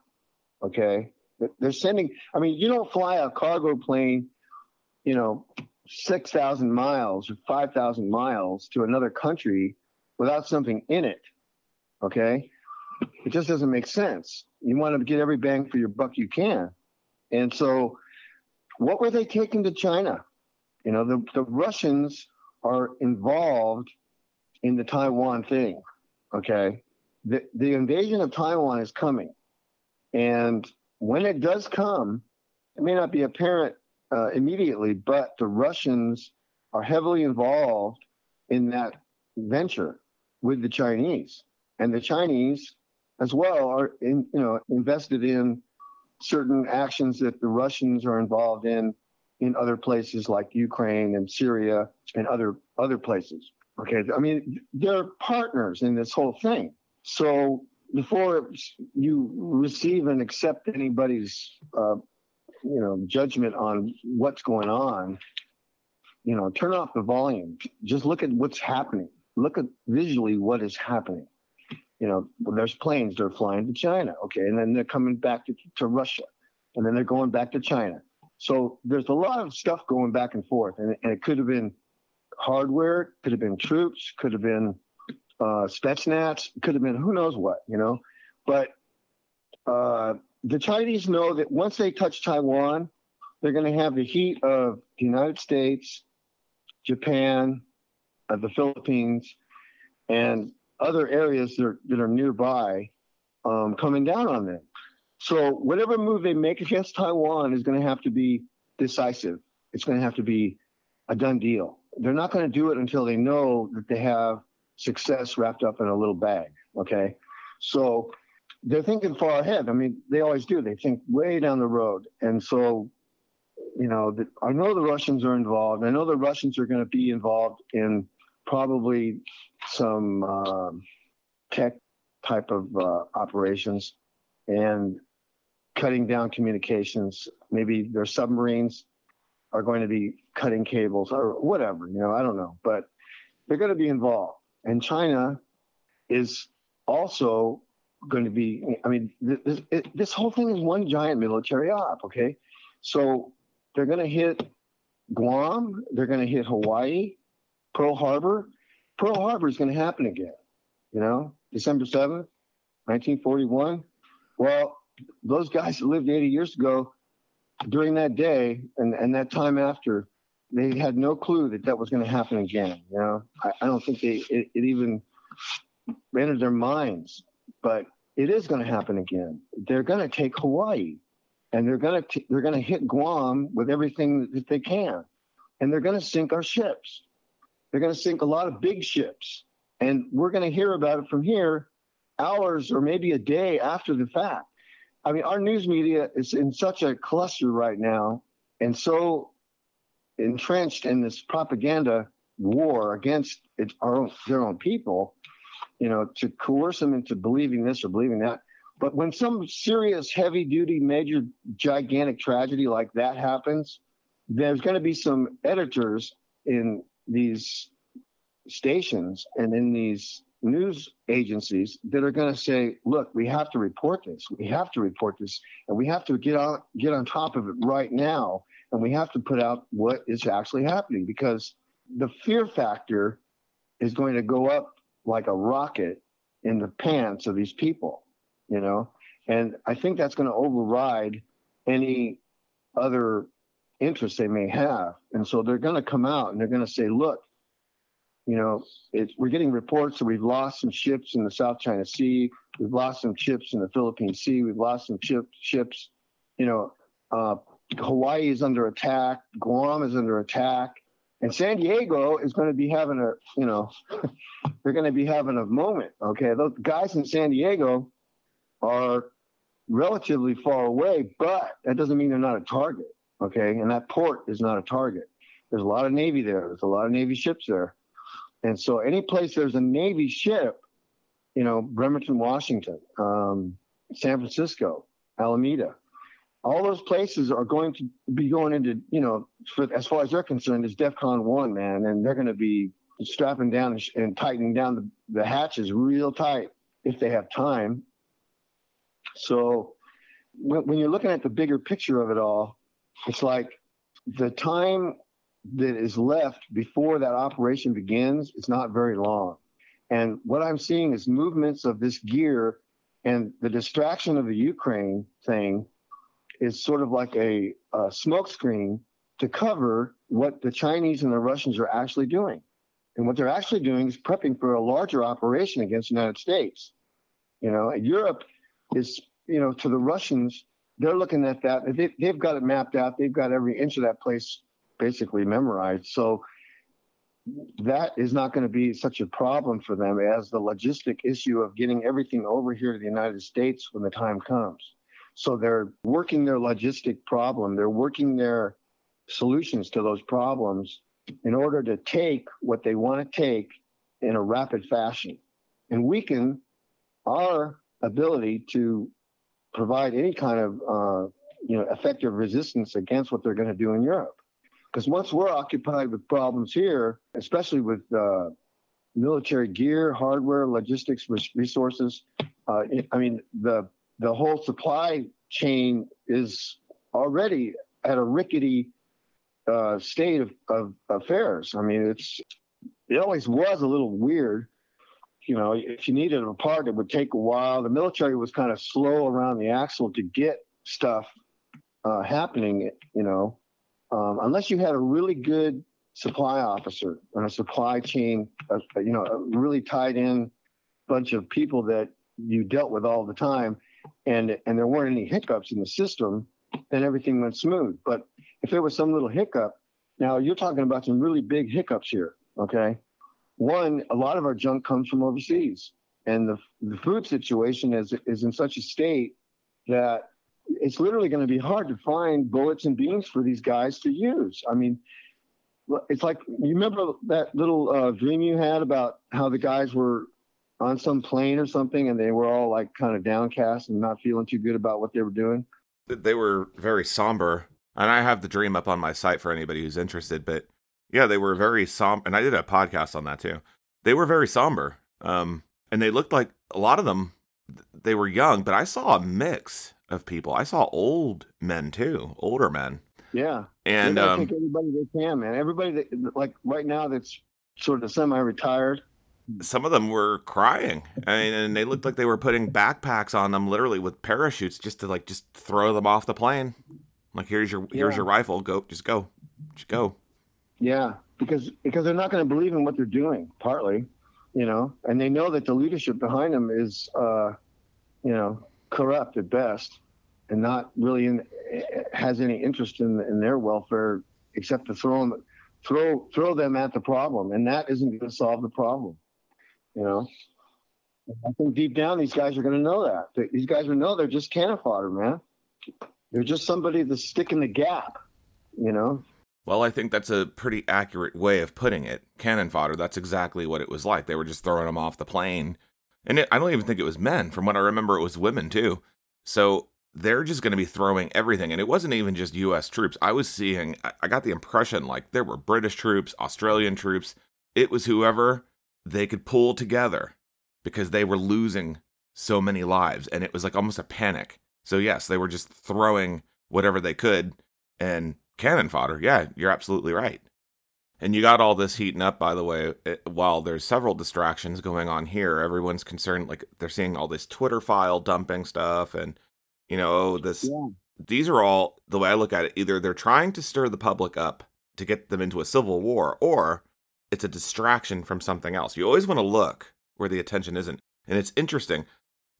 Okay, they're sending. I mean, you don't fly a cargo plane, you know, 6,000 miles or 5,000 miles to another country without something in it. Okay. It just doesn't make sense. You want to get every bang for your buck you can. And so, what were they taking to China? You know, the, the Russians are involved in the Taiwan thing. Okay. The, the invasion of Taiwan is coming. And when it does come, it may not be apparent uh, immediately, but the Russians are heavily involved in that venture with the Chinese, and the Chinese as well are in, you know invested in certain actions that the Russians are involved in in other places like Ukraine and Syria and other other places. Okay, I mean they're partners in this whole thing. So before you receive and accept anybody's uh, you know judgment on what's going on you know turn off the volume. Just look at what's happening. Look at visually what is happening. You know there's planes they're flying to china. Okay and then they're coming back to, to russia and then they're going back to china. So there's a lot of stuff going back and forth and, and it could have been hardware could have been troops could have been uh spetsnaz could have been who knows what you know? But uh the Chinese know that once they touch Taiwan, they're going to have the heat of the United States, Japan, uh, the Philippines, and other areas that are, that are nearby um, coming down on them. So whatever move they make against Taiwan is going to have to be decisive. It's going to have to be a done deal. They're not going to do it until they know that they have success wrapped up in a little bag. Okay. So they're thinking far ahead. I mean, they always do. They think way down the road. And so, you know, the, I know the Russians are involved. I know the Russians are going to be involved in probably some uh, tech type of uh, operations and cutting down communications. Maybe their submarines are going to be cutting cables or whatever. You know, I don't know, but they're going to be involved. And China is also going to be. I mean, this, this whole thing is one giant military op. Okay, so they're going to hit Guam. They're going to hit Hawaii, Pearl Harbor. Pearl Harbor is going to happen again. You know, December seventh, nineteen forty-one. Well, those guys that lived 80 years ago, during that day and, and that time after, they had no clue that that was going to happen again. You know, I, I don't think they it, it even entered their minds. But it is going to happen again. They're going to take Hawaii, and they're going to they're going to hit Guam with everything that they can, and they're going to sink our ships. They're going to sink a lot of big ships, and we're going to hear about it from here, hours or maybe a day after the fact. I mean, our news media is in such a cluster right now, and so entrenched in this propaganda war against its, our own, their own people you know, to coerce them into believing this or believing that. But when some serious, heavy duty, major, gigantic tragedy like that happens, there's going to be some editors in these stations and in these news agencies that are going to say, "Look, we have to report this. We have to report this, and we have to get on get on top of it right now, and we have to put out what is actually happening because the fear factor is going to go up like a rocket in the pants of these people, you know? And I think that's going to override any other interest they may have. And so they're going to come out and they're going to say, look, You know, we're getting reports that we've lost some ships in the South China Sea. We've lost some ships in the Philippine Sea. We've lost some ship, ships. You know, uh, Hawaii is under attack. Guam is under attack. And San Diego is going to be having a, you know, they're going to be having a moment. Okay. Those guys in San Diego are relatively far away, but that doesn't mean they're not a target. Okay. And that port is not a target. There's a lot of Navy there. There's a lot of Navy ships there. And so any place there's a Navy ship, you know, Bremerton, Washington, um, San Francisco, Alameda, all those places are going to be going into, you know, for, as far as they're concerned, is DEFCON one, man, and they're going to be strapping down and, and tightening down the, the hatches real tight if they have time. So when, when you're looking at the bigger picture of it all, it's like the time that is left before that operation begins is not very long. And what I'm seeing is movements of this gear and the distraction of the Ukraine thing is sort of like a, a smokescreen to cover what the Chinese and the Russians are actually doing. And what they're actually doing is prepping for a larger operation against the United States. You know, Europe is, you know, to the Russians, they're looking at that. They, they've got it mapped out. They've got every inch of that place basically memorized. So that is not going to be such a problem for them as the logistic issue of getting everything over here to the United States when the time comes. So they're working their logistic problem, they're working their solutions to those problems in order to take what they want to take in a rapid fashion and weaken our ability to provide any kind of uh, you know effective resistance against what they're going to do in Europe. Because once we're occupied with problems here, especially with uh, military gear, hardware, logistics, resources, uh, I mean the the whole supply chain is already at a rickety uh, state of, of affairs. I mean, it's it always was a little weird. You know, if you needed a part, it would take a while. The military was kind of slow around the axle to get stuff uh, happening. You know, um, unless you had a really good supply officer and a supply chain, uh, you know, a really tied in bunch of people that you dealt with all the time and and there weren't any hiccups in the system, then everything went smooth. But if there was some little hiccup, now you're talking about some really big hiccups here. Okay, one, a lot of our junk comes from overseas, and the the food situation is is in such a state that it's literally going to be hard to find bullets and beans for these guys to use. I mean, it's like you remember that little uh, dream you had about how the guys were on some plane or something and they were all like kind of downcast and not feeling too good about what they were doing? They were very somber. And I have the dream up on my site for anybody who's interested. But yeah, they were very somber. And I did a podcast on that too. They were very somber. Um, and they looked like a lot of them, they were young, but I saw a mix of people. I saw old men too, older men. Yeah. And um, take everybody they can, man. Everybody that, like right now that's sort of semi retired some of them were crying I mean, and they looked like they were putting backpacks on them literally with parachutes just to like just throw them off the plane like here's your here's yeah. your rifle go just go just go yeah because because they're not going to believe in what they're doing partly you know and they know that the leadership behind them is uh you know corrupt at best and not really in, has any interest in in their welfare except to throw them throw throw them at the problem and that isn't going to solve the problem you know, I think deep down these guys are going to know that. These guys will know they're just cannon fodder, man. They're just somebody to stick in the gap. You know. Well, I think that's a pretty accurate way of putting it. Cannon fodder. That's exactly what it was like. They were just throwing them off the plane, and it, I don't even think it was men. From what I remember, it was women too. So they're just going to be throwing everything. And it wasn't even just US troops. I was seeing, I got the impression like there were British troops, Australian troops. It was whoever they could pull together because they were losing so many lives and it was like almost a panic. So yes, they were just throwing whatever they could and cannon fodder. Yeah, you're absolutely right. And you got all this heating up, by the way, it, while there's several distractions going on here. Everyone's concerned, like they're seeing all this Twitter file dumping stuff, and you know, oh, this. Yeah. These are all the way I look at it. Either they're trying to stir the public up to get them into a civil war, or it's a distraction from something else. You always want to look where the attention isn't. And it's interesting.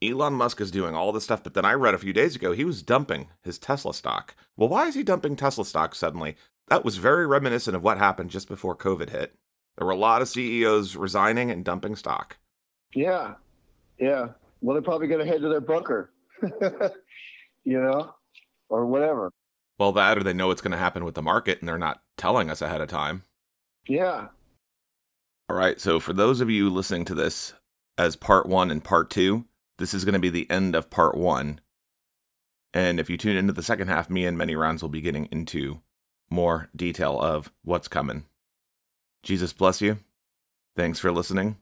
Elon Musk is doing all this stuff, but then I read a few days ago he was dumping his Tesla stock. Well, why is he dumping Tesla stock suddenly? That was very reminiscent of what happened just before COVID hit. There were a lot of CEOs resigning and dumping stock. Yeah. Yeah. Well, they're probably going to head to their bunker, you know, or whatever. Well, that or they know what's going to happen with the market and they're not telling us ahead of time. Yeah. All right. So, for those of you listening to this as part one and part two, this is going to be the end of part one. And if you tune into the second half, me and Manyrounds will be getting into more detail of what's coming. Jesus bless you. Thanks for listening.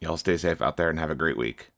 Y'all stay safe out there and have a great week.